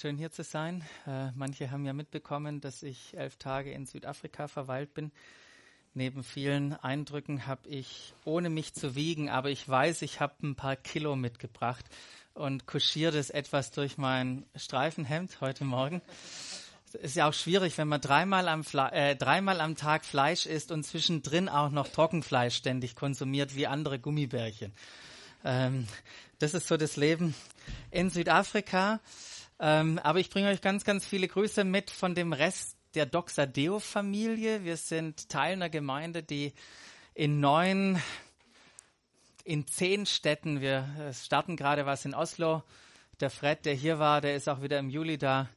schön hier zu sein. Äh, manche haben ja mitbekommen, dass ich elf Tage in Südafrika verweilt bin. Neben vielen Eindrücken habe ich, ohne mich zu wiegen, aber ich weiß, ich habe ein paar Kilo mitgebracht und kuschiert es etwas durch mein Streifenhemd heute Morgen. Ist ja auch schwierig, wenn man dreimal am, äh, dreimal am Tag Fleisch isst und zwischendrin auch noch Trockenfleisch ständig konsumiert, wie andere Gummibärchen. Ähm, das ist so das Leben in Südafrika. Ähm, aber ich bringe euch ganz, ganz viele Grüße mit von dem Rest der Doxadeo-Familie. Wir sind Teil einer Gemeinde, die in neun, in zehn Städten, wir starten gerade was in Oslo. Der Fred, der hier war, der ist auch wieder im Juli da.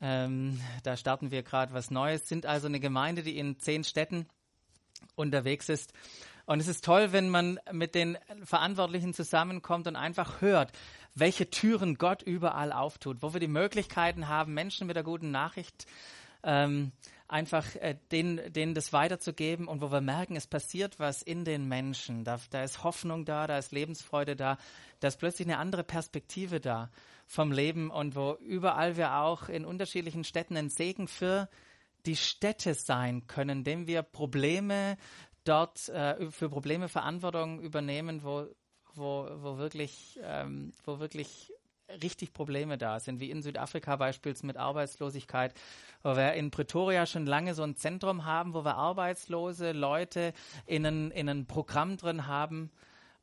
Ähm, da starten wir gerade was Neues. Sind also eine Gemeinde, die in zehn Städten unterwegs ist. Und es ist toll, wenn man mit den Verantwortlichen zusammenkommt und einfach hört, welche Türen Gott überall auftut, wo wir die Möglichkeiten haben, Menschen mit der guten Nachricht ähm, einfach äh, denen, denen das weiterzugeben und wo wir merken, es passiert was in den Menschen. Da, da ist Hoffnung da, da ist Lebensfreude da, da ist plötzlich eine andere Perspektive da vom Leben und wo überall wir auch in unterschiedlichen Städten ein Segen für die Städte sein können, indem wir Probleme dort äh, für Probleme Verantwortung übernehmen, wo, wo, wo, wirklich, ähm, wo wirklich richtig Probleme da sind, wie in Südafrika beispielsweise mit Arbeitslosigkeit, wo wir in Pretoria schon lange so ein Zentrum haben, wo wir arbeitslose Leute in ein, in ein Programm drin haben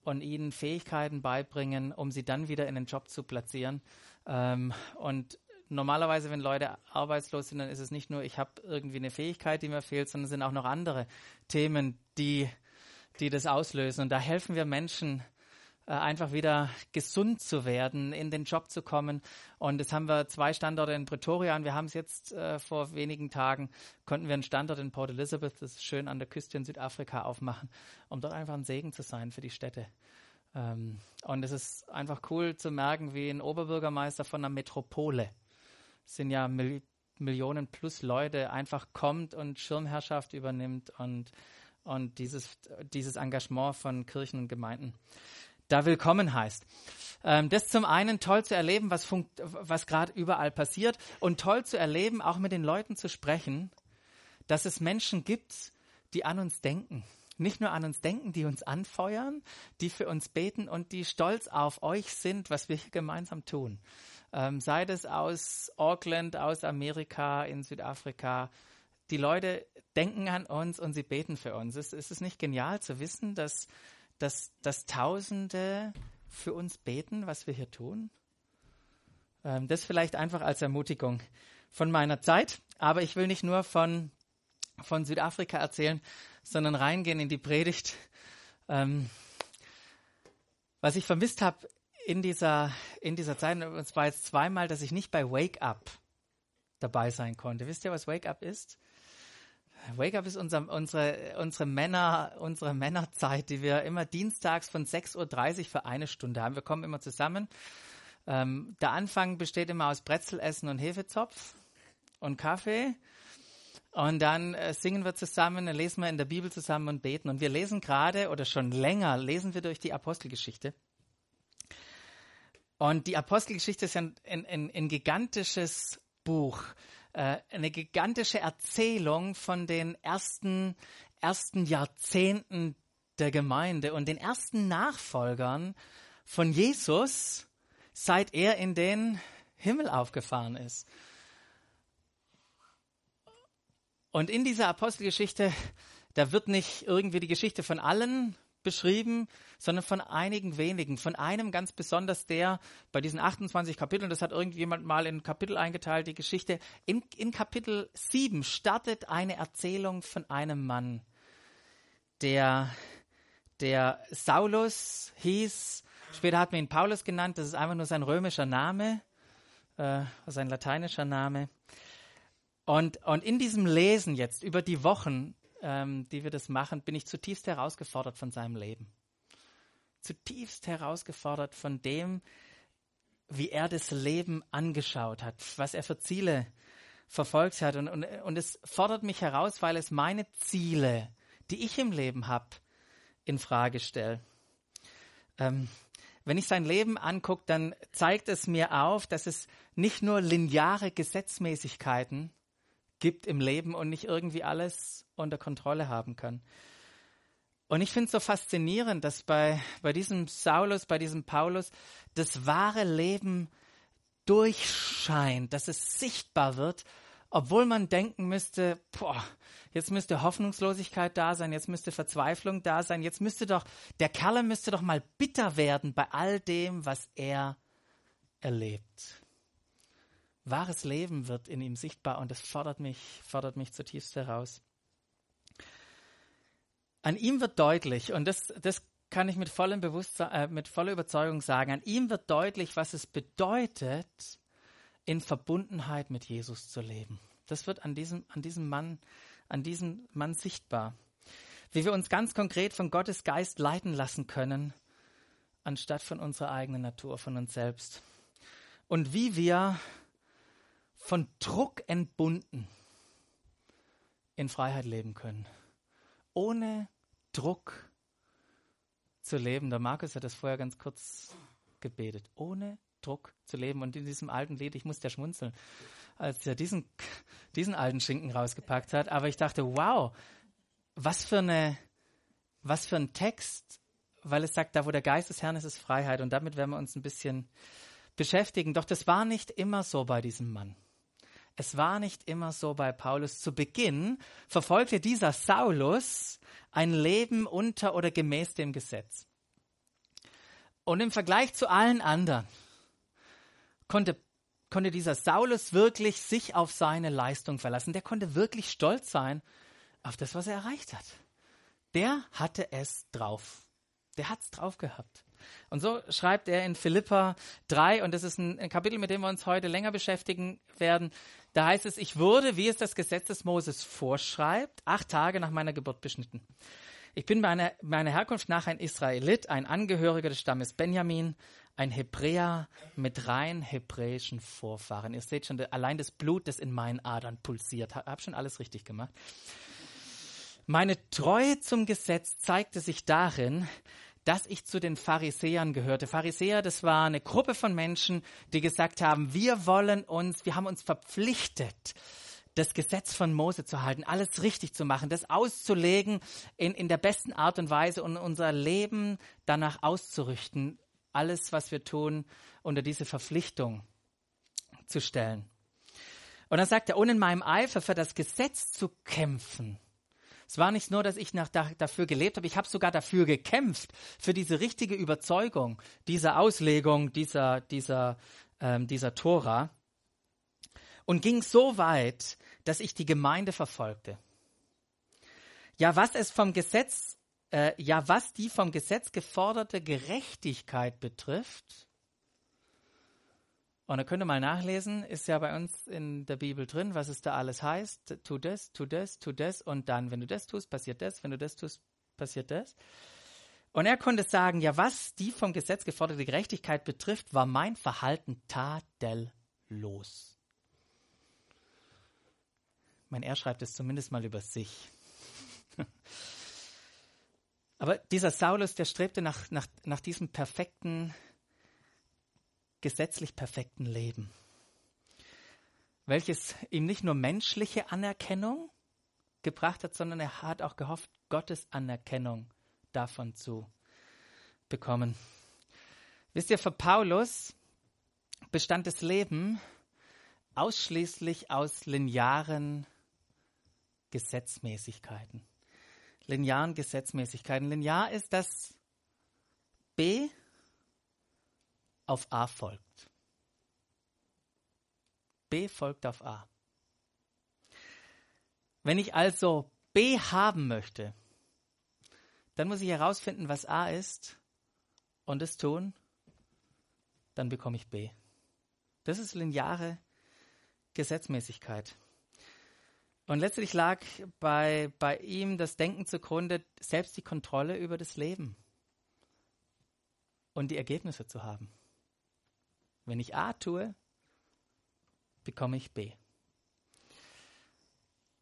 und ihnen Fähigkeiten beibringen, um sie dann wieder in den Job zu platzieren. Ähm, und normalerweise, wenn Leute arbeitslos sind, dann ist es nicht nur, ich habe irgendwie eine Fähigkeit, die mir fehlt, sondern es sind auch noch andere Themen, die, die das auslösen. Und da helfen wir Menschen, einfach wieder gesund zu werden, in den Job zu kommen. Und jetzt haben wir zwei Standorte in Pretoria und wir haben es jetzt äh, vor wenigen Tagen, konnten wir einen Standort in Port Elizabeth, das ist schön an der Küste in Südafrika, aufmachen, um dort einfach ein Segen zu sein für die Städte. Ähm, und es ist einfach cool zu merken, wie ein Oberbürgermeister von einer Metropole sind ja Mil Millionen plus Leute, einfach kommt und Schirmherrschaft übernimmt und, und dieses, dieses Engagement von Kirchen und Gemeinden da willkommen heißt. Ähm, das zum einen toll zu erleben, was, was gerade überall passiert und toll zu erleben, auch mit den Leuten zu sprechen, dass es Menschen gibt, die an uns denken. Nicht nur an uns denken, die uns anfeuern, die für uns beten und die stolz auf euch sind, was wir hier gemeinsam tun ähm, sei das aus Auckland, aus Amerika, in Südafrika. Die Leute denken an uns und sie beten für uns. Ist, ist es nicht genial zu wissen, dass, dass, dass Tausende für uns beten, was wir hier tun? Ähm, das vielleicht einfach als Ermutigung von meiner Zeit. Aber ich will nicht nur von, von Südafrika erzählen, sondern reingehen in die Predigt. Ähm, was ich vermisst habe in dieser, in dieser Zeit, und es war jetzt zweimal, dass ich nicht bei Wake Up dabei sein konnte. Wisst ihr, was Wake Up ist? Wake Up ist unser, unsere, unsere Männer, unsere Männerzeit, die wir immer dienstags von 6.30 Uhr für eine Stunde haben. Wir kommen immer zusammen. Ähm, der Anfang besteht immer aus Bretzelessen und Hefezopf und Kaffee. Und dann äh, singen wir zusammen, lesen wir in der Bibel zusammen und beten. Und wir lesen gerade oder schon länger lesen wir durch die Apostelgeschichte. Und die Apostelgeschichte ist ein, ein, ein, ein gigantisches Buch, äh, eine gigantische Erzählung von den ersten, ersten Jahrzehnten der Gemeinde und den ersten Nachfolgern von Jesus, seit er in den Himmel aufgefahren ist. Und in dieser Apostelgeschichte, da wird nicht irgendwie die Geschichte von allen beschrieben, sondern von einigen wenigen, von einem ganz besonders, der bei diesen 28 Kapiteln, das hat irgendjemand mal in Kapitel eingeteilt, die Geschichte, in, in Kapitel 7 startet eine Erzählung von einem Mann, der, der Saulus hieß, später hat man ihn Paulus genannt, das ist einfach nur sein römischer Name, äh, sein lateinischer Name. Und, und in diesem Lesen jetzt über die Wochen ähm, die wir das machen, bin ich zutiefst herausgefordert von seinem Leben. Zutiefst herausgefordert von dem, wie er das Leben angeschaut hat, was er für Ziele verfolgt hat. Und, und, und es fordert mich heraus, weil es meine Ziele, die ich im Leben habe, in Frage stellt. Ähm, wenn ich sein Leben angucke, dann zeigt es mir auf, dass es nicht nur lineare Gesetzmäßigkeiten gibt im Leben und nicht irgendwie alles unter Kontrolle haben kann. Und ich finde es so faszinierend, dass bei, bei diesem Saulus, bei diesem Paulus, das wahre Leben durchscheint, dass es sichtbar wird, obwohl man denken müsste, boah, jetzt müsste Hoffnungslosigkeit da sein, jetzt müsste Verzweiflung da sein, jetzt müsste doch, der Kerl müsste doch mal bitter werden bei all dem, was er erlebt. Wahres Leben wird in ihm sichtbar und das fordert mich, fordert mich zutiefst heraus. An ihm wird deutlich, und das, das kann ich mit vollem Bewusstsein, äh, mit voller Überzeugung sagen, an ihm wird deutlich, was es bedeutet, in Verbundenheit mit Jesus zu leben. Das wird an diesem, an diesem Mann, an diesem Mann sichtbar. Wie wir uns ganz konkret von Gottes Geist leiten lassen können, anstatt von unserer eigenen Natur, von uns selbst. Und wie wir von Druck entbunden in Freiheit leben können. Ohne Druck zu leben. Der Markus hat das vorher ganz kurz gebetet. Ohne Druck zu leben. Und in diesem alten Lied, ich musste ja schmunzeln, als er diesen, diesen alten Schinken rausgepackt hat. Aber ich dachte, wow, was für eine, was für ein Text, weil es sagt, da wo der Geist des Herrn ist, ist Freiheit. Und damit werden wir uns ein bisschen beschäftigen. Doch das war nicht immer so bei diesem Mann. Es war nicht immer so bei Paulus. Zu Beginn verfolgte dieser Saulus ein Leben unter oder gemäß dem Gesetz. Und im Vergleich zu allen anderen konnte, konnte dieser Saulus wirklich sich auf seine Leistung verlassen. Der konnte wirklich stolz sein auf das, was er erreicht hat. Der hatte es drauf. Der hat es drauf gehabt. Und so schreibt er in Philippa 3, und das ist ein, Kapitel, mit dem wir uns heute länger beschäftigen werden. Da heißt es, ich wurde, wie es das Gesetz des Moses vorschreibt, acht Tage nach meiner Geburt beschnitten. Ich bin meiner, meiner Herkunft nach ein Israelit, ein Angehöriger des Stammes Benjamin, ein Hebräer mit rein hebräischen Vorfahren. Ihr seht schon, allein das Blut, das in meinen Adern pulsiert. Hab schon alles richtig gemacht. Meine Treue zum Gesetz zeigte sich darin, dass ich zu den Pharisäern gehörte. Pharisäer, das war eine Gruppe von Menschen, die gesagt haben, wir wollen uns, wir haben uns verpflichtet, das Gesetz von Mose zu halten, alles richtig zu machen, das auszulegen in, in der besten Art und Weise und unser Leben danach auszurichten, alles, was wir tun, unter diese Verpflichtung zu stellen. Und dann sagt er, ohne in meinem Eifer für das Gesetz zu kämpfen, es war nicht nur, dass ich nach, da, dafür gelebt habe, ich habe sogar dafür gekämpft, für diese richtige Überzeugung dieser Auslegung dieser, dieser, ähm, dieser Tora und ging so weit, dass ich die Gemeinde verfolgte. Ja, was es vom Gesetz, äh, ja, was die vom Gesetz geforderte Gerechtigkeit betrifft, und da könnt ihr mal nachlesen, ist ja bei uns in der Bibel drin, was es da alles heißt. Tu das, tu das, tu das und dann, wenn du das tust, passiert das, wenn du das tust, passiert das. Und er konnte sagen, ja, was die vom Gesetz geforderte Gerechtigkeit betrifft, war mein Verhalten tadellos. Mein er schreibt es zumindest mal über sich. Aber dieser Saulus, der strebte nach, nach, nach diesem perfekten gesetzlich perfekten Leben, welches ihm nicht nur menschliche Anerkennung gebracht hat, sondern er hat auch gehofft, Gottes Anerkennung davon zu bekommen. Wisst ihr, für Paulus bestand das Leben ausschließlich aus linearen Gesetzmäßigkeiten. Linearen Gesetzmäßigkeiten. Linear ist das B auf A folgt. B folgt auf A. Wenn ich also B haben möchte, dann muss ich herausfinden, was A ist und es tun, dann bekomme ich B. Das ist lineare Gesetzmäßigkeit. Und letztlich lag bei, bei ihm das Denken zugrunde, selbst die Kontrolle über das Leben und die Ergebnisse zu haben. Wenn ich A tue, bekomme ich B.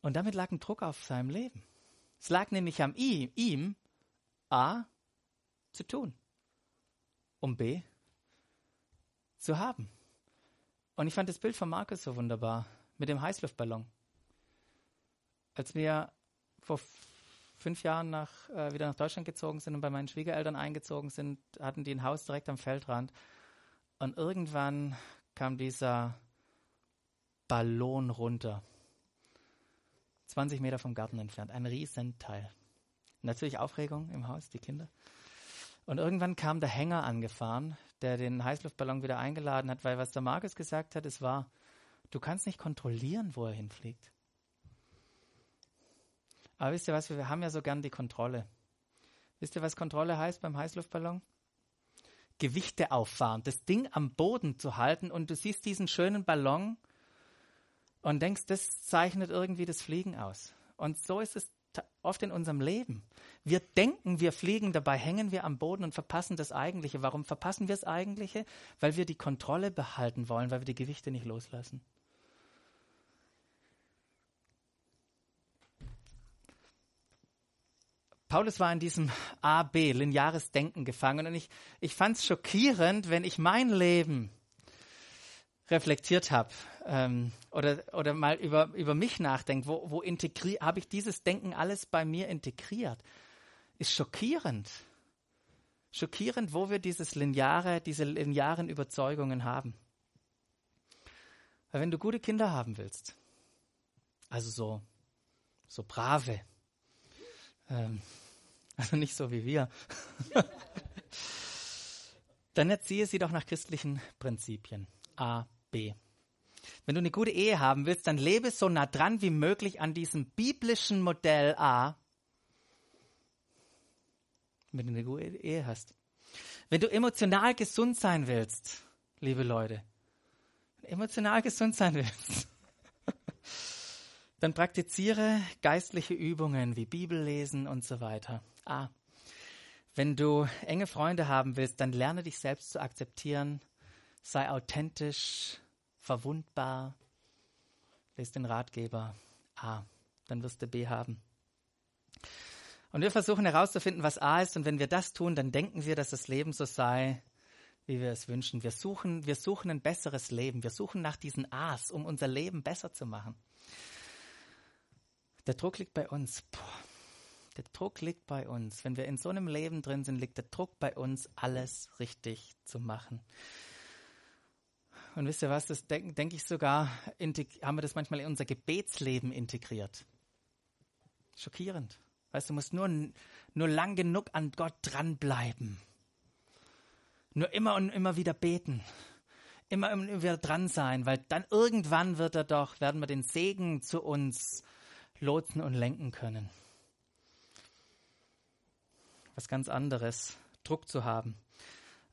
Und damit lag ein Druck auf seinem Leben. Es lag nämlich an ihm, ihm A zu tun. um B zu haben. Und ich fand das Bild von Markus so wunderbar mit dem Heißluftballon. Als wir vor fünf Jahren nach, äh, wieder nach Deutschland gezogen sind und bei meinen Schwiegereltern eingezogen sind, hatten die ein Haus direkt am Feldrand. Und irgendwann kam dieser Ballon runter. 20 Meter vom Garten entfernt. Ein Riesenteil. Natürlich Aufregung im Haus, die Kinder. Und irgendwann kam der Hänger angefahren, der den Heißluftballon wieder eingeladen hat, weil was der Markus gesagt hat, es war, du kannst nicht kontrollieren, wo er hinfliegt. Aber wisst ihr was, wir haben ja so gern die Kontrolle. Wisst ihr, was Kontrolle heißt beim Heißluftballon? Gewichte auffahren, das Ding am Boden zu halten und du siehst diesen schönen Ballon und denkst, das zeichnet irgendwie das Fliegen aus. Und so ist es oft in unserem Leben. Wir denken, wir fliegen, dabei hängen wir am Boden und verpassen das Eigentliche. Warum verpassen wir das Eigentliche? Weil wir die Kontrolle behalten wollen, weil wir die Gewichte nicht loslassen. Paulus war in diesem A-B, lineares Denken gefangen und ich, ich fand es schockierend, wenn ich mein Leben reflektiert habe ähm, oder, oder mal über, über mich nachdenke, wo, wo habe ich dieses Denken alles bei mir integriert? Ist schockierend. Schockierend, wo wir dieses lineare, diese linearen Überzeugungen haben. Weil wenn du gute Kinder haben willst, also so, so brave, ähm, also nicht so wie wir. Dann erziehe sie doch nach christlichen Prinzipien. A, B. Wenn du eine gute Ehe haben willst, dann lebe so nah dran wie möglich an diesem biblischen Modell A, wenn du eine gute Ehe hast. Wenn du emotional gesund sein willst, liebe Leute, emotional gesund sein willst, dann praktiziere geistliche Übungen wie Bibellesen und so weiter. Ah, wenn du enge Freunde haben willst, dann lerne dich selbst zu akzeptieren, sei authentisch, verwundbar, lese den Ratgeber. A, dann wirst du B haben. Und wir versuchen herauszufinden, was A ist, und wenn wir das tun, dann denken wir, dass das Leben so sei, wie wir es wünschen. Wir suchen, wir suchen ein besseres Leben. Wir suchen nach diesen A's, um unser Leben besser zu machen. Der Druck liegt bei uns. Puh. Der Druck liegt bei uns. Wenn wir in so einem Leben drin sind, liegt der Druck bei uns, alles richtig zu machen. Und wisst ihr was, das denke denk ich sogar, haben wir das manchmal in unser Gebetsleben integriert. Schockierend. Weißt du, musst nur, nur lang genug an Gott dranbleiben. Nur immer und immer wieder beten. Immer und immer wieder dran sein, weil dann irgendwann wird er doch, werden wir den Segen zu uns lotsen und lenken können. Was ganz anderes, Druck zu haben.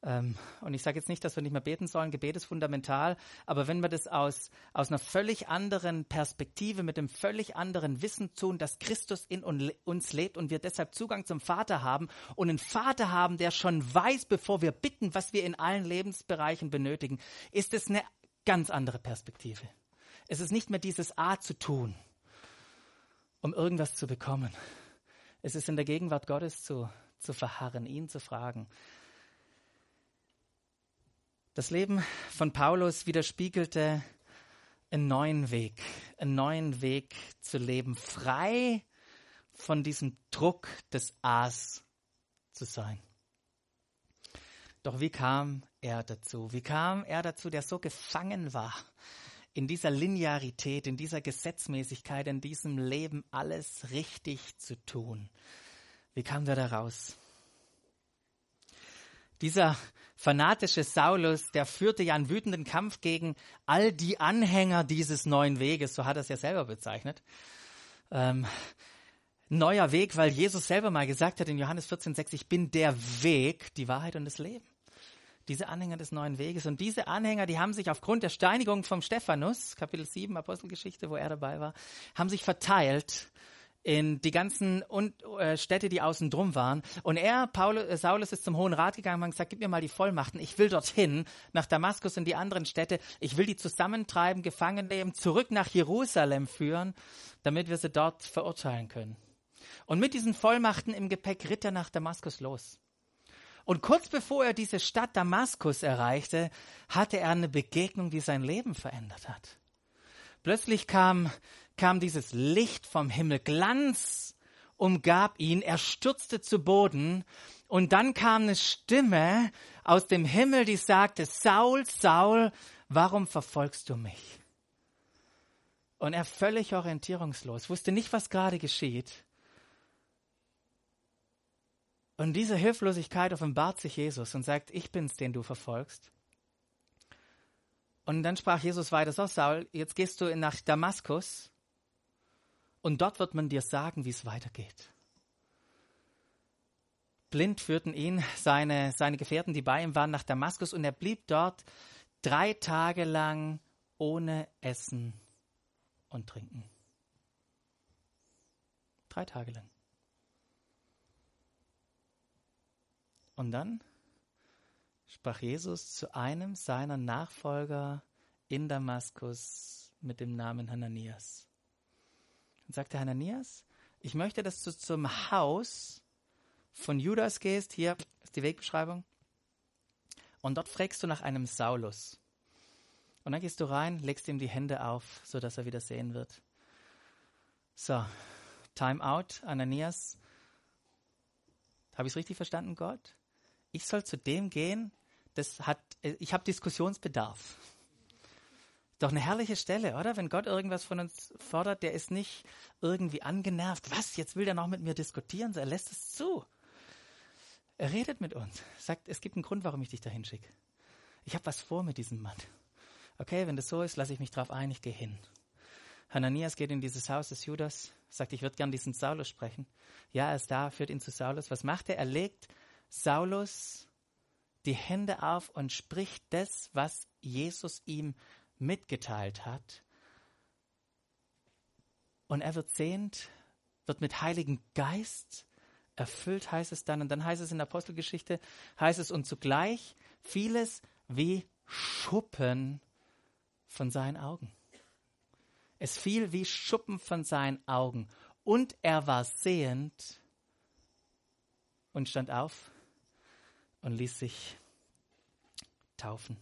Ähm, und ich sage jetzt nicht, dass wir nicht mehr beten sollen, Gebet ist fundamental, aber wenn wir das aus, aus einer völlig anderen Perspektive, mit einem völlig anderen Wissen tun, dass Christus in uns lebt und wir deshalb Zugang zum Vater haben und einen Vater haben, der schon weiß, bevor wir bitten, was wir in allen Lebensbereichen benötigen, ist es eine ganz andere Perspektive. Es ist nicht mehr dieses A zu tun, um irgendwas zu bekommen. Es ist in der Gegenwart Gottes zu, zu verharren, ihn zu fragen. Das Leben von Paulus widerspiegelte einen neuen Weg, einen neuen Weg zu leben, frei von diesem Druck des A's zu sein. Doch wie kam er dazu? Wie kam er dazu, der so gefangen war in dieser Linearität, in dieser Gesetzmäßigkeit, in diesem Leben alles richtig zu tun. Wie kam der da raus? Dieser fanatische Saulus, der führte ja einen wütenden Kampf gegen all die Anhänger dieses neuen Weges, so hat er es ja selber bezeichnet. Ähm, neuer Weg, weil Jesus selber mal gesagt hat in Johannes 14,6, ich bin der Weg, die Wahrheit und das Leben diese Anhänger des neuen Weges. Und diese Anhänger, die haben sich aufgrund der Steinigung vom Stephanus, Kapitel 7 Apostelgeschichte, wo er dabei war, haben sich verteilt in die ganzen äh, Städte, die außen drum waren. Und er, Paulus, äh, Saulus, ist zum Hohen Rat gegangen und gesagt, gib mir mal die Vollmachten. Ich will dorthin, nach Damaskus und die anderen Städte. Ich will die zusammentreiben, gefangen nehmen, zurück nach Jerusalem führen, damit wir sie dort verurteilen können. Und mit diesen Vollmachten im Gepäck ritt er nach Damaskus los. Und kurz bevor er diese Stadt Damaskus erreichte, hatte er eine Begegnung, die sein Leben verändert hat. Plötzlich kam, kam dieses Licht vom Himmel, Glanz umgab ihn, er stürzte zu Boden und dann kam eine Stimme aus dem Himmel, die sagte, Saul, Saul, warum verfolgst du mich? Und er völlig orientierungslos, wusste nicht, was gerade geschieht. Und diese Hilflosigkeit offenbart sich Jesus und sagt, ich bin's, den du verfolgst. Und dann sprach Jesus weiter, so Saul, jetzt gehst du nach Damaskus und dort wird man dir sagen, wie es weitergeht. Blind führten ihn seine, seine Gefährten, die bei ihm waren, nach Damaskus und er blieb dort drei Tage lang ohne Essen und Trinken. Drei Tage lang. Und dann sprach Jesus zu einem seiner Nachfolger in Damaskus mit dem Namen Hananias. Und sagte Hananias, ich möchte, dass du zum Haus von Judas gehst, hier ist die Wegbeschreibung, und dort fragst du nach einem Saulus. Und dann gehst du rein, legst ihm die Hände auf, sodass er wieder sehen wird. So, Time out, Ananias. Habe ich es richtig verstanden, Gott? Ich soll zu dem gehen, das hat, ich habe Diskussionsbedarf. Doch eine herrliche Stelle, oder? Wenn Gott irgendwas von uns fordert, der ist nicht irgendwie angenervt. Was? Jetzt will der noch mit mir diskutieren? Er lässt es zu. Er redet mit uns, sagt, es gibt einen Grund, warum ich dich dahin schicke. Ich habe was vor mit diesem Mann. Okay, wenn das so ist, lasse ich mich drauf ein, ich gehe hin. Hananias geht in dieses Haus des Judas, sagt, ich würde gern diesen Saulus sprechen. Ja, er ist da, führt ihn zu Saulus. Was macht er? Er legt Saulus die Hände auf und spricht das, was Jesus ihm mitgeteilt hat. Und er wird sehend, wird mit Heiligen Geist erfüllt, heißt es dann. Und dann heißt es in der Apostelgeschichte, heißt es, und zugleich vieles wie Schuppen von seinen Augen. Es fiel wie Schuppen von seinen Augen. Und er war sehend und stand auf und ließ sich taufen.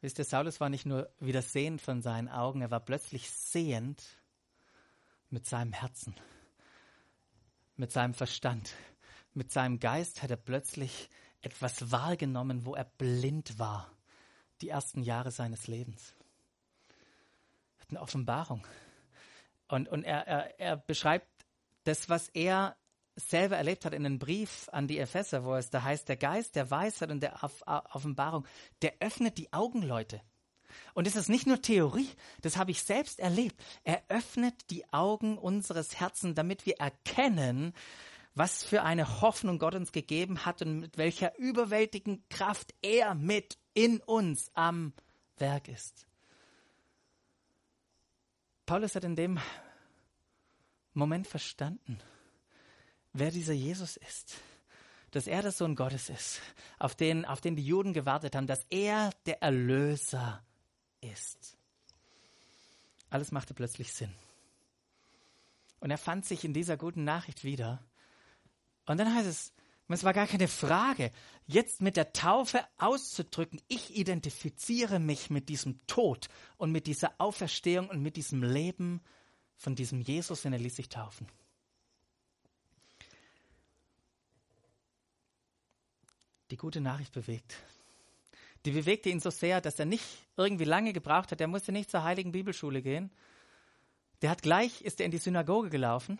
Wisst ihr, Saulus war nicht nur wieder sehend von seinen Augen, er war plötzlich sehend mit seinem Herzen, mit seinem Verstand, mit seinem Geist hat er plötzlich etwas wahrgenommen, wo er blind war, die ersten Jahre seines Lebens. Eine Offenbarung. Und, und er, er, er beschreibt das, was er selber erlebt hat in einem Brief an die Epheser, wo es da heißt, der Geist der Weisheit und der Offenbarung, der öffnet die Augen, Leute. Und es ist nicht nur Theorie, das habe ich selbst erlebt. Er öffnet die Augen unseres Herzens, damit wir erkennen, was für eine Hoffnung Gott uns gegeben hat und mit welcher überwältigenden Kraft er mit in uns am Werk ist. Paulus hat in dem Moment verstanden, wer dieser Jesus ist. Dass er der Sohn Gottes ist, auf den, auf den die Juden gewartet haben, dass er der Erlöser ist. Alles machte plötzlich Sinn. Und er fand sich in dieser guten Nachricht wieder. Und dann heißt es, es war gar keine Frage, jetzt mit der Taufe auszudrücken, ich identifiziere mich mit diesem Tod und mit dieser Auferstehung und mit diesem Leben von diesem Jesus, wenn er ließ sich taufen. Die gute Nachricht bewegt. Die bewegte ihn so sehr, dass er nicht irgendwie lange gebraucht hat. Er musste nicht zur heiligen Bibelschule gehen. Der hat gleich, ist er in die Synagoge gelaufen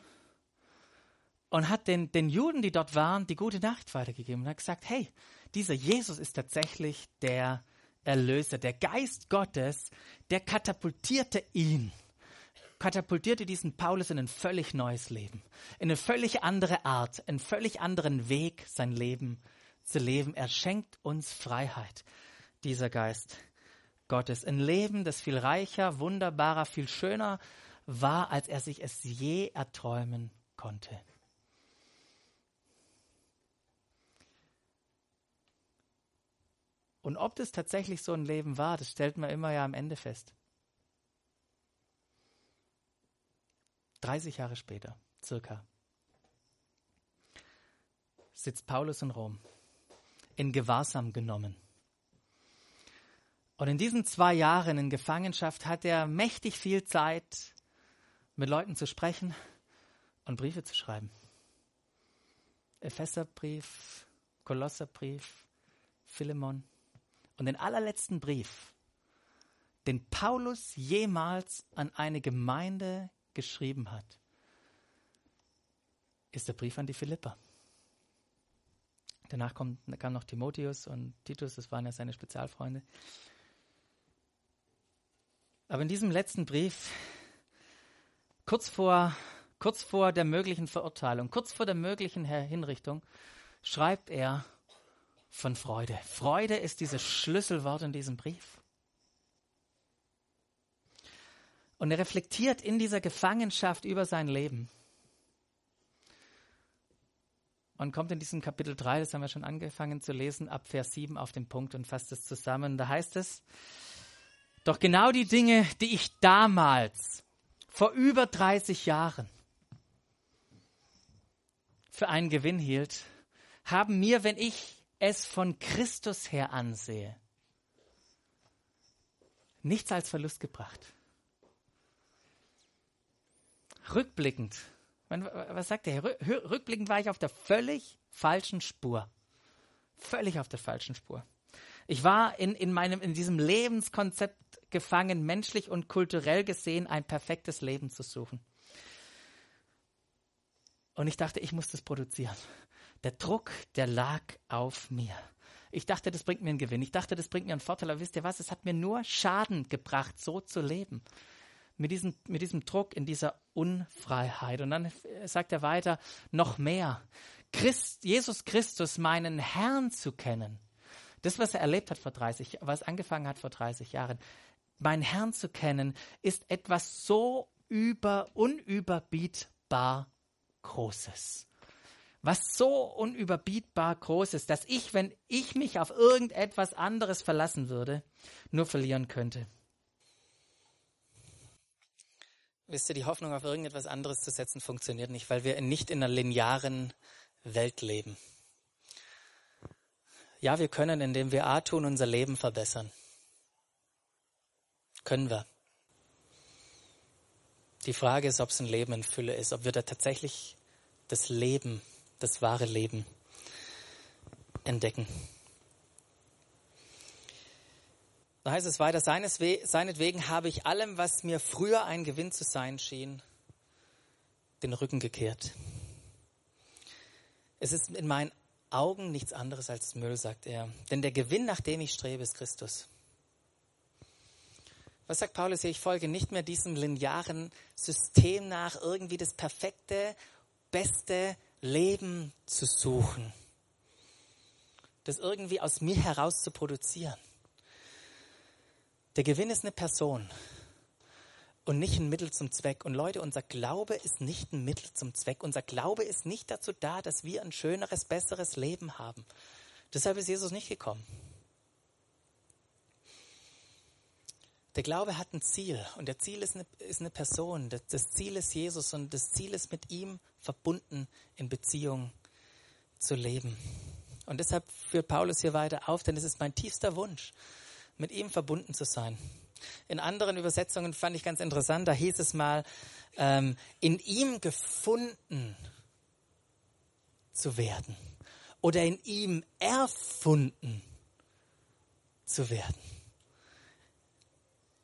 und hat den, den Juden, die dort waren, die gute Nachricht weitergegeben und hat gesagt, hey, dieser Jesus ist tatsächlich der Erlöser. Der Geist Gottes, der katapultierte ihn katapultierte diesen Paulus in ein völlig neues Leben, in eine völlig andere Art, einen völlig anderen Weg, sein Leben zu leben. Er schenkt uns Freiheit, dieser Geist Gottes. Ein Leben, das viel reicher, wunderbarer, viel schöner war, als er sich es je erträumen konnte. Und ob das tatsächlich so ein Leben war, das stellt man immer ja am Ende fest. 30 Jahre später, circa. sitzt Paulus in Rom, in Gewahrsam genommen. Und in diesen zwei Jahren in Gefangenschaft hat er mächtig viel Zeit, mit Leuten zu sprechen und Briefe zu schreiben. Epheserbrief, Kolosserbrief, Philemon und den allerletzten Brief, den Paulus jemals an eine Gemeinde geschrieben hat, ist der Brief an die Philipper. Danach kommt, kam noch Timotheus und Titus, das waren ja seine Spezialfreunde. Aber in diesem letzten Brief, kurz vor, kurz vor der möglichen Verurteilung, kurz vor der möglichen Hinrichtung, schreibt er von Freude. Freude ist dieses Schlüsselwort in diesem Brief. Und er reflektiert in dieser Gefangenschaft über sein Leben. Und kommt in diesem Kapitel 3, das haben wir schon angefangen zu lesen, ab Vers 7 auf den Punkt und fasst es zusammen. Da heißt es, doch genau die Dinge, die ich damals, vor über 30 Jahren, für einen Gewinn hielt, haben mir, wenn ich es von Christus her ansehe, nichts als Verlust gebracht. Rückblickend, was sagt er? Rückblickend war ich auf der völlig falschen Spur. Völlig auf der falschen Spur. Ich war in, in, meinem, in diesem Lebenskonzept gefangen, menschlich und kulturell gesehen ein perfektes Leben zu suchen. Und ich dachte, ich muss das produzieren. Der Druck, der lag auf mir. Ich dachte, das bringt mir einen Gewinn. Ich dachte, das bringt mir einen Vorteil. Aber wisst ihr was? Es hat mir nur Schaden gebracht, so zu leben. Mit diesem, mit diesem Druck, in dieser Unfreiheit. Und dann sagt er weiter, noch mehr. Christ, Jesus Christus, meinen Herrn zu kennen das, was er erlebt hat vor 30, was angefangen hat vor 30 Jahren, meinen Herrn zu kennen, ist etwas so über, unüberbietbar Großes. Was so unüberbietbar groß ist, dass ich, wenn ich mich auf irgendetwas anderes verlassen würde, nur verlieren könnte. Wisst ihr, die Hoffnung auf irgendetwas anderes zu setzen funktioniert nicht, weil wir nicht in einer linearen Welt leben. Ja, wir können, indem wir A tun, unser Leben verbessern. Können wir. Die Frage ist, ob es ein Leben in Fülle ist, ob wir da tatsächlich das Leben, das wahre Leben entdecken. Da heißt es weiter, seinetwegen habe ich allem, was mir früher ein Gewinn zu sein schien, den Rücken gekehrt. Es ist in meinen Augen nichts anderes als Müll, sagt er. Denn der Gewinn, nach dem ich strebe, ist Christus. Was sagt Paulus hier? Ich folge nicht mehr diesem linearen System nach, irgendwie das perfekte, beste Leben zu suchen. Das irgendwie aus mir heraus zu produzieren. Der Gewinn ist eine Person und nicht ein Mittel zum Zweck. Und Leute, unser Glaube ist nicht ein Mittel zum Zweck. Unser Glaube ist nicht dazu da, dass wir ein schöneres, besseres Leben haben. Deshalb ist Jesus nicht gekommen. Der Glaube hat ein Ziel und der Ziel ist eine, ist eine Person. Das, Ziel ist Jesus und das Ziel ist mit ihm verbunden in Beziehung zu leben. Und deshalb führt Paulus hier weiter auf, denn es ist mein tiefster Wunsch, mit ihm verbunden zu sein. In anderen Übersetzungen fand ich ganz interessant, da hieß es mal, ähm, in ihm gefunden zu werden oder in ihm erfunden zu werden.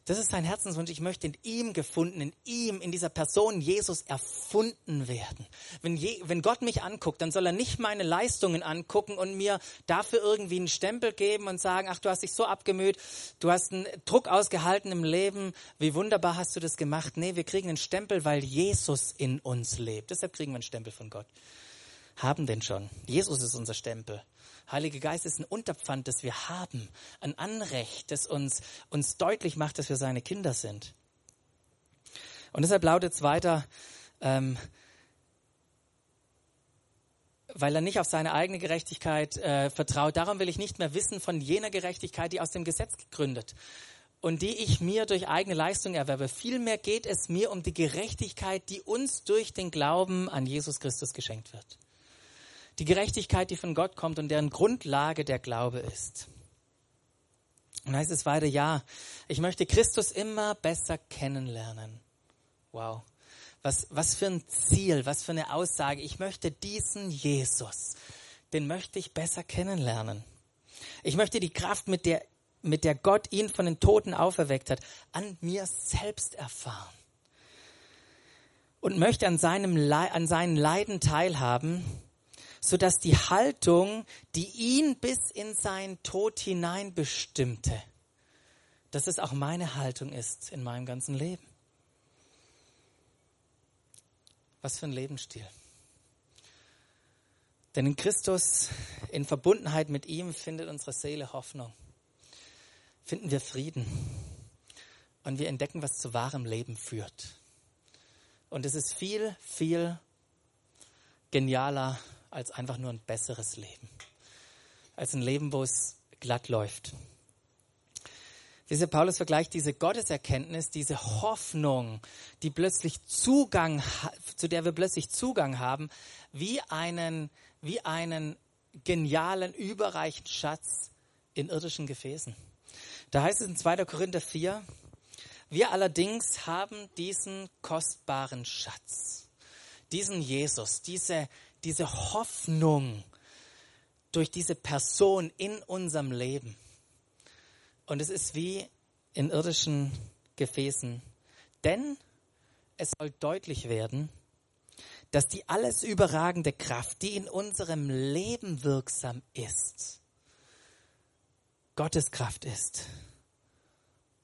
Das ist sein Herzenswunsch. Ich möchte in ihm gefunden, in ihm, in dieser Person Jesus erfunden werden. Wenn, je, wenn Gott mich anguckt, dann soll er nicht meine Leistungen angucken und mir dafür irgendwie einen Stempel geben und sagen, ach, du hast dich so abgemüht, du hast einen Druck ausgehalten im Leben, wie wunderbar hast du das gemacht. Nee, wir kriegen einen Stempel, weil Jesus in uns lebt. Deshalb kriegen wir einen Stempel von Gott. Haben den schon. Jesus ist unser Stempel. Heiliger Geist ist ein Unterpfand, das wir haben, ein Anrecht, das uns, uns deutlich macht, dass wir seine Kinder sind. Und deshalb lautet es weiter, ähm, weil er nicht auf seine eigene Gerechtigkeit äh, vertraut. Darum will ich nicht mehr wissen von jener Gerechtigkeit, die aus dem Gesetz gegründet und die ich mir durch eigene Leistung erwerbe. Vielmehr geht es mir um die Gerechtigkeit, die uns durch den Glauben an Jesus Christus geschenkt wird. Die Gerechtigkeit, die von Gott kommt und deren Grundlage der Glaube ist. Und heißt es weiter, ja, ich möchte Christus immer besser kennenlernen. Wow. Was, was für ein Ziel, was für eine Aussage. Ich möchte diesen Jesus, den möchte ich besser kennenlernen. Ich möchte die Kraft, mit der, mit der Gott ihn von den Toten auferweckt hat, an mir selbst erfahren. Und möchte an, seinem an seinen Leiden teilhaben, so dass die Haltung, die ihn bis in seinen Tod hinein bestimmte, dass es auch meine Haltung ist in meinem ganzen Leben. Was für ein Lebensstil. Denn in Christus, in Verbundenheit mit ihm, findet unsere Seele Hoffnung. Finden wir Frieden. Und wir entdecken, was zu wahrem Leben führt. Und es ist viel, viel genialer als einfach nur ein besseres Leben. Als ein Leben, wo es glatt läuft. Dieser Paulus vergleicht diese Gotteserkenntnis, diese Hoffnung, die plötzlich Zugang, zu der wir plötzlich Zugang haben, wie einen, wie einen genialen, überreichen Schatz in irdischen Gefäßen. Da heißt es in 2. Korinther 4, wir allerdings haben diesen kostbaren Schatz, diesen Jesus, diese, diese Hoffnung durch diese Person in unserem Leben. Und es ist wie in irdischen Gefäßen. Denn es soll deutlich werden, dass die alles überragende Kraft, die in unserem Leben wirksam ist, Gottes Kraft ist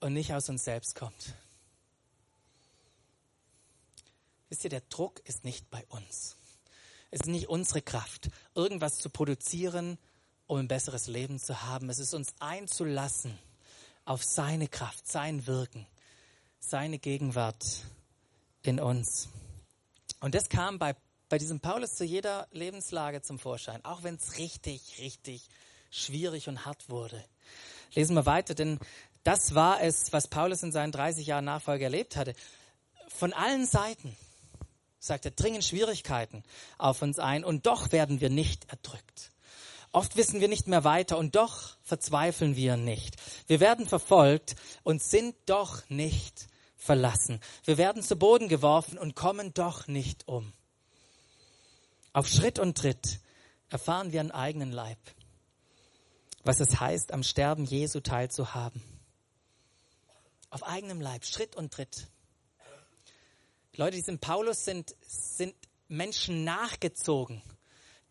und nicht aus uns selbst kommt. Wisst ihr, der Druck ist nicht bei uns. Es ist nicht unsere Kraft, irgendwas zu produzieren, um ein besseres Leben zu haben. Es ist uns einzulassen auf seine Kraft, sein Wirken, seine Gegenwart in uns. Und das kam bei, bei diesem Paulus zu jeder Lebenslage zum Vorschein, auch wenn es richtig, richtig schwierig und hart wurde. Lesen wir weiter, denn das war es, was Paulus in seinen 30 Jahren Nachfolge erlebt hatte. Von allen Seiten, sagt er, dringen Schwierigkeiten auf uns ein und doch werden wir nicht erdrückt. Oft wissen wir nicht mehr weiter und doch verzweifeln wir nicht. Wir werden verfolgt und sind doch nicht verlassen. Wir werden zu Boden geworfen und kommen doch nicht um. Auf Schritt und Tritt erfahren wir an eigenen Leib, was es heißt, am Sterben Jesu teilzuhaben. Auf eigenem Leib, Schritt und Tritt. Leute, die sind Paulus sind, sind Menschen nachgezogen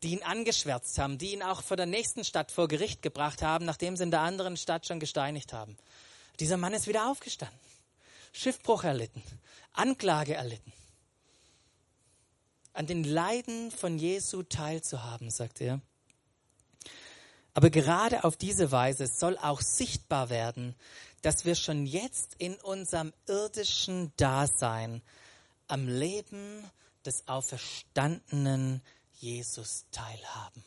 die ihn angeschwärzt haben, die ihn auch vor der nächsten Stadt vor Gericht gebracht haben, nachdem sie in der anderen Stadt schon gesteinigt haben. Dieser Mann ist wieder aufgestanden, Schiffbruch erlitten, Anklage erlitten. An den Leiden von Jesu teilzuhaben, sagt er. Aber gerade auf diese Weise soll auch sichtbar werden, dass wir schon jetzt in unserem irdischen Dasein am Leben des auferstandenen Jesus teilhaben.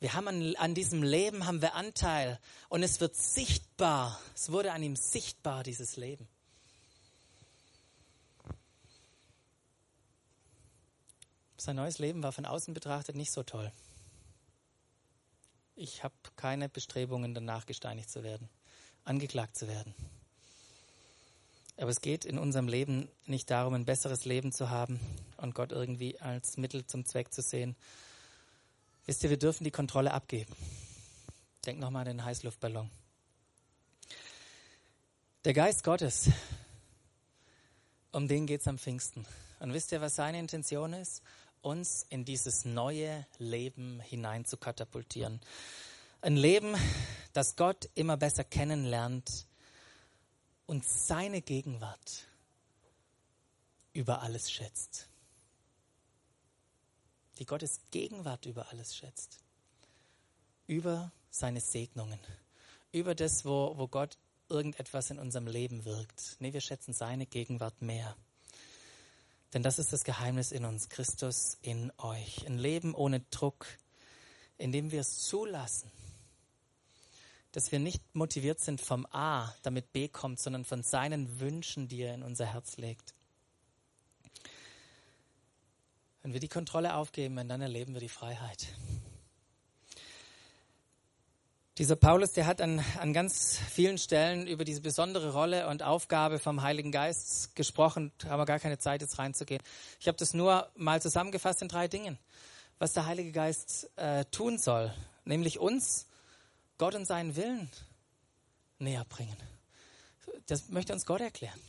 Wir haben an, an, diesem Leben haben wir Anteil und es wird sichtbar. Es wurde an ihm sichtbar, dieses Leben. Sein neues Leben war von außen betrachtet nicht so toll. Ich habe keine Bestrebungen, danach gesteinigt zu werden, angeklagt zu werden. Aber es geht in unserem Leben nicht darum, ein besseres Leben zu haben und Gott irgendwie als Mittel zum Zweck zu sehen. Wisst ihr, wir dürfen die Kontrolle abgeben. Denk nochmal an den Heißluftballon. Der Geist Gottes, um den geht es am Pfingsten. Und wisst ihr, was seine Intention ist? Uns in dieses neue Leben hinein zu katapultieren. Ein Leben, das Gott immer besser kennenlernt, und seine Gegenwart über alles schätzt. Die Gottes Gegenwart über alles schätzt. Über seine Segnungen. Über das, wo, wo Gott irgendetwas in unserem Leben wirkt. Nee, wir schätzen seine Gegenwart mehr. Denn das ist das Geheimnis in uns, Christus in euch. Ein Leben ohne Druck, in dem wir es zulassen, dass wir nicht motiviert sind vom A, damit B kommt, sondern von seinen Wünschen, die er in unser Herz legt. Wenn wir die Kontrolle aufgeben, dann erleben wir die Freiheit. Dieser Paulus, der hat an, an ganz vielen Stellen über diese besondere Rolle und Aufgabe vom Heiligen Geist gesprochen. Haben wir gar keine Zeit, jetzt reinzugehen. Ich habe das nur mal zusammengefasst in drei Dingen, was der Heilige Geist äh, tun soll, nämlich uns Gott und seinen Willen näher bringen. Das möchte uns Gott erklären.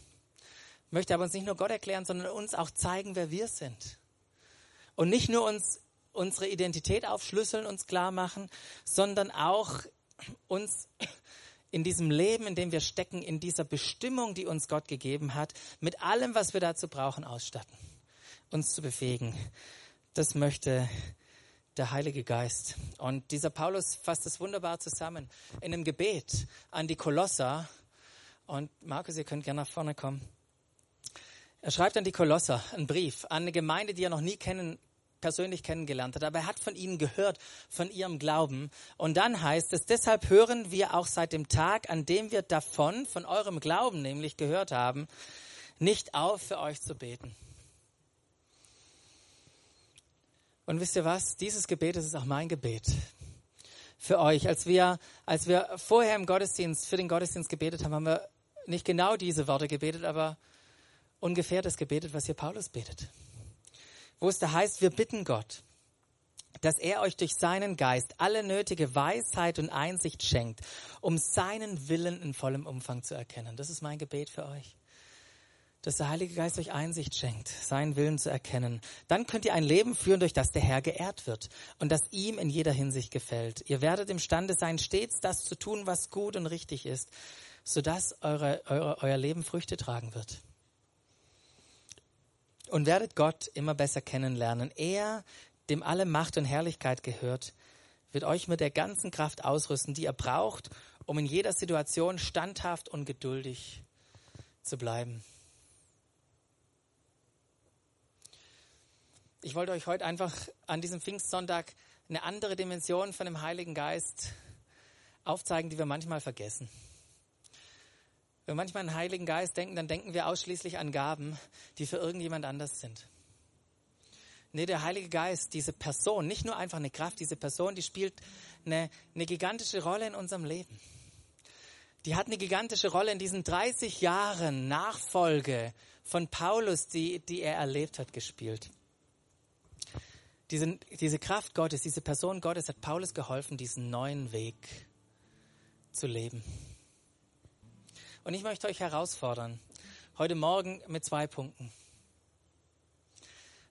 Möchte aber uns nicht nur Gott erklären, sondern uns auch zeigen, wer wir sind. Und nicht nur uns unsere Identität aufschlüsseln, uns klar machen, sondern auch uns in diesem Leben, in dem wir stecken, in dieser Bestimmung, die uns Gott gegeben hat, mit allem, was wir dazu brauchen, ausstatten, uns zu befähigen. Das möchte der Heilige Geist. Und dieser Paulus fasst es wunderbar zusammen in einem Gebet an die Kolosser. Und Markus, ihr könnt gerne nach vorne kommen. Er schreibt an die Kolosser einen Brief an eine Gemeinde, die er noch nie kennen, persönlich kennengelernt hat, aber er hat von ihnen gehört, von ihrem Glauben. Und dann heißt es, deshalb hören wir auch seit dem Tag, an dem wir davon, von eurem Glauben nämlich gehört haben, nicht auf, für euch zu beten. Und wisst ihr was? Dieses Gebet ist auch mein Gebet für euch. Als wir, als wir vorher im Gottesdienst, für den Gottesdienst gebetet haben, haben wir nicht genau diese Worte gebetet, aber ungefähr das gebetet, was hier Paulus betet wo es da heißt, wir bitten Gott, dass er euch durch seinen Geist alle nötige Weisheit und Einsicht schenkt, um seinen Willen in vollem Umfang zu erkennen. Das ist mein Gebet für euch. Dass der Heilige Geist euch Einsicht schenkt, seinen Willen zu erkennen. Dann könnt ihr ein Leben führen, durch das der Herr geehrt wird und das ihm in jeder Hinsicht gefällt. Ihr werdet imstande sein, stets das zu tun, was gut und richtig ist, sodass eure, eure, euer Leben Früchte tragen wird und werdet Gott immer besser kennenlernen. Er, dem alle Macht und Herrlichkeit gehört, wird euch mit der ganzen Kraft ausrüsten, die ihr braucht, um in jeder Situation standhaft und geduldig zu bleiben. Ich wollte euch heute einfach an diesem Pfingstsonntag eine andere Dimension von dem Heiligen Geist aufzeigen, die wir manchmal vergessen. Wenn wir manchmal an den Heiligen Geist denken, dann denken wir ausschließlich an Gaben, die für irgendjemand anders sind. Nee, der Heilige Geist, diese Person, nicht nur einfach eine Kraft, diese Person, die spielt eine, eine gigantische Rolle in unserem Leben. Die hat eine gigantische Rolle in diesen 30 Jahren Nachfolge von Paulus, die, die er erlebt hat, gespielt. Diese, diese Kraft Gottes, diese Person Gottes hat Paulus geholfen, diesen neuen Weg zu leben. Und ich möchte euch herausfordern, heute Morgen mit zwei Punkten.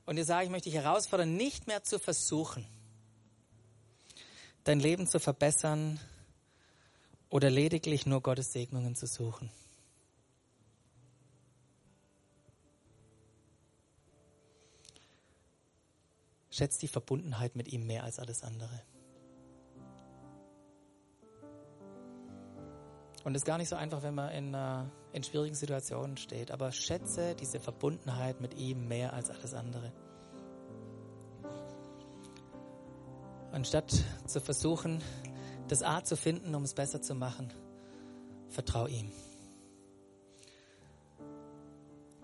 Und ihr sage, ich möchte dich herausfordern, nicht mehr zu versuchen, dein Leben zu verbessern oder lediglich nur Gottes Segnungen zu suchen. Schätzt die Verbundenheit mit ihm mehr als alles andere. Und es ist gar nicht so einfach, wenn man in, uh, in schwierigen Situationen steht. Aber schätze diese Verbundenheit mit ihm mehr als alles andere. Anstatt zu versuchen, das A zu finden, um es besser zu machen, vertrau ihm.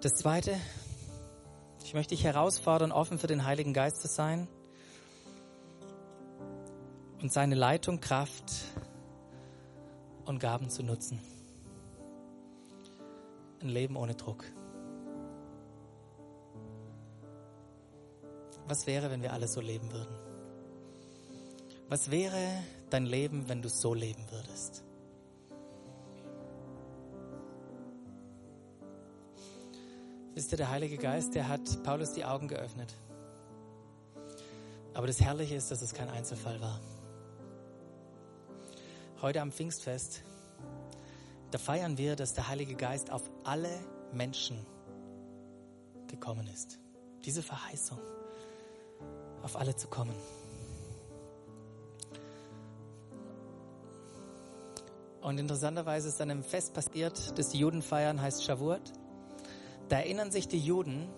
Das Zweite, ich möchte dich herausfordern, offen für den Heiligen Geist zu sein und seine Leitung, Kraft, und Gaben zu nutzen. Ein Leben ohne Druck. Was wäre, wenn wir alle so leben würden? Was wäre dein Leben, wenn du so leben würdest? Wisst ihr, der Heilige Geist, der hat Paulus die Augen geöffnet. Aber das Herrliche ist, dass es kein Einzelfall war heute am Pfingstfest, da feiern wir, dass der Heilige Geist auf alle Menschen gekommen ist. Diese Verheißung, auf alle zu kommen. Und interessanterweise ist dann im Fest passiert, das die Juden feiern, heißt Shavuot. Da erinnern sich die Juden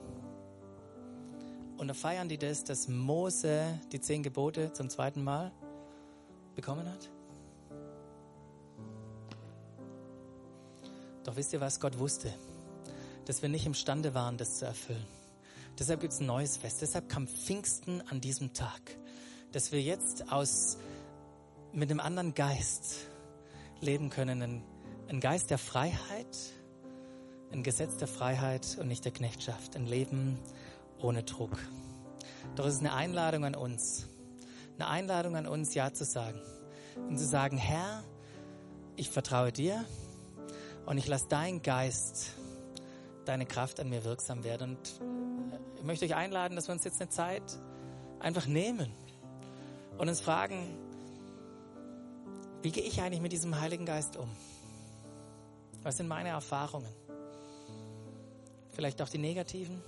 und da feiern die das, dass Mose die zehn Gebote zum zweiten Mal bekommen hat. Doch wisst ihr was? Gott wusste, dass wir nicht imstande waren, das zu erfüllen. Deshalb gibt es ein neues Fest. Deshalb kam Pfingsten an diesem Tag. Dass wir jetzt aus, mit einem anderen Geist leben können. Ein, ein Geist der Freiheit, ein Gesetz der Freiheit und nicht der Knechtschaft. Ein Leben ohne Druck. Doch es ist eine Einladung an uns. Eine Einladung an uns, Ja zu sagen. Und zu sagen, Herr, ich vertraue dir und ich lasse deinen Geist, deine Kraft an mir wirksam werden. Und ich möchte euch einladen, dass wir uns jetzt eine Zeit einfach nehmen und uns fragen, wie gehe ich eigentlich mit diesem Heiligen Geist um? Was sind meine Erfahrungen? Vielleicht auch die negativen?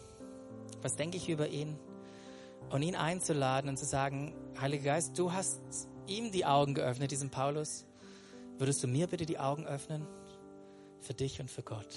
Was denke ich über ihn? Und ihn einzuladen und zu sagen, Heiliger Geist, du hast ihm die Augen geöffnet, diesem Paulus. Würdest du mir bitte die Augen öffnen? Für dich und für Gott.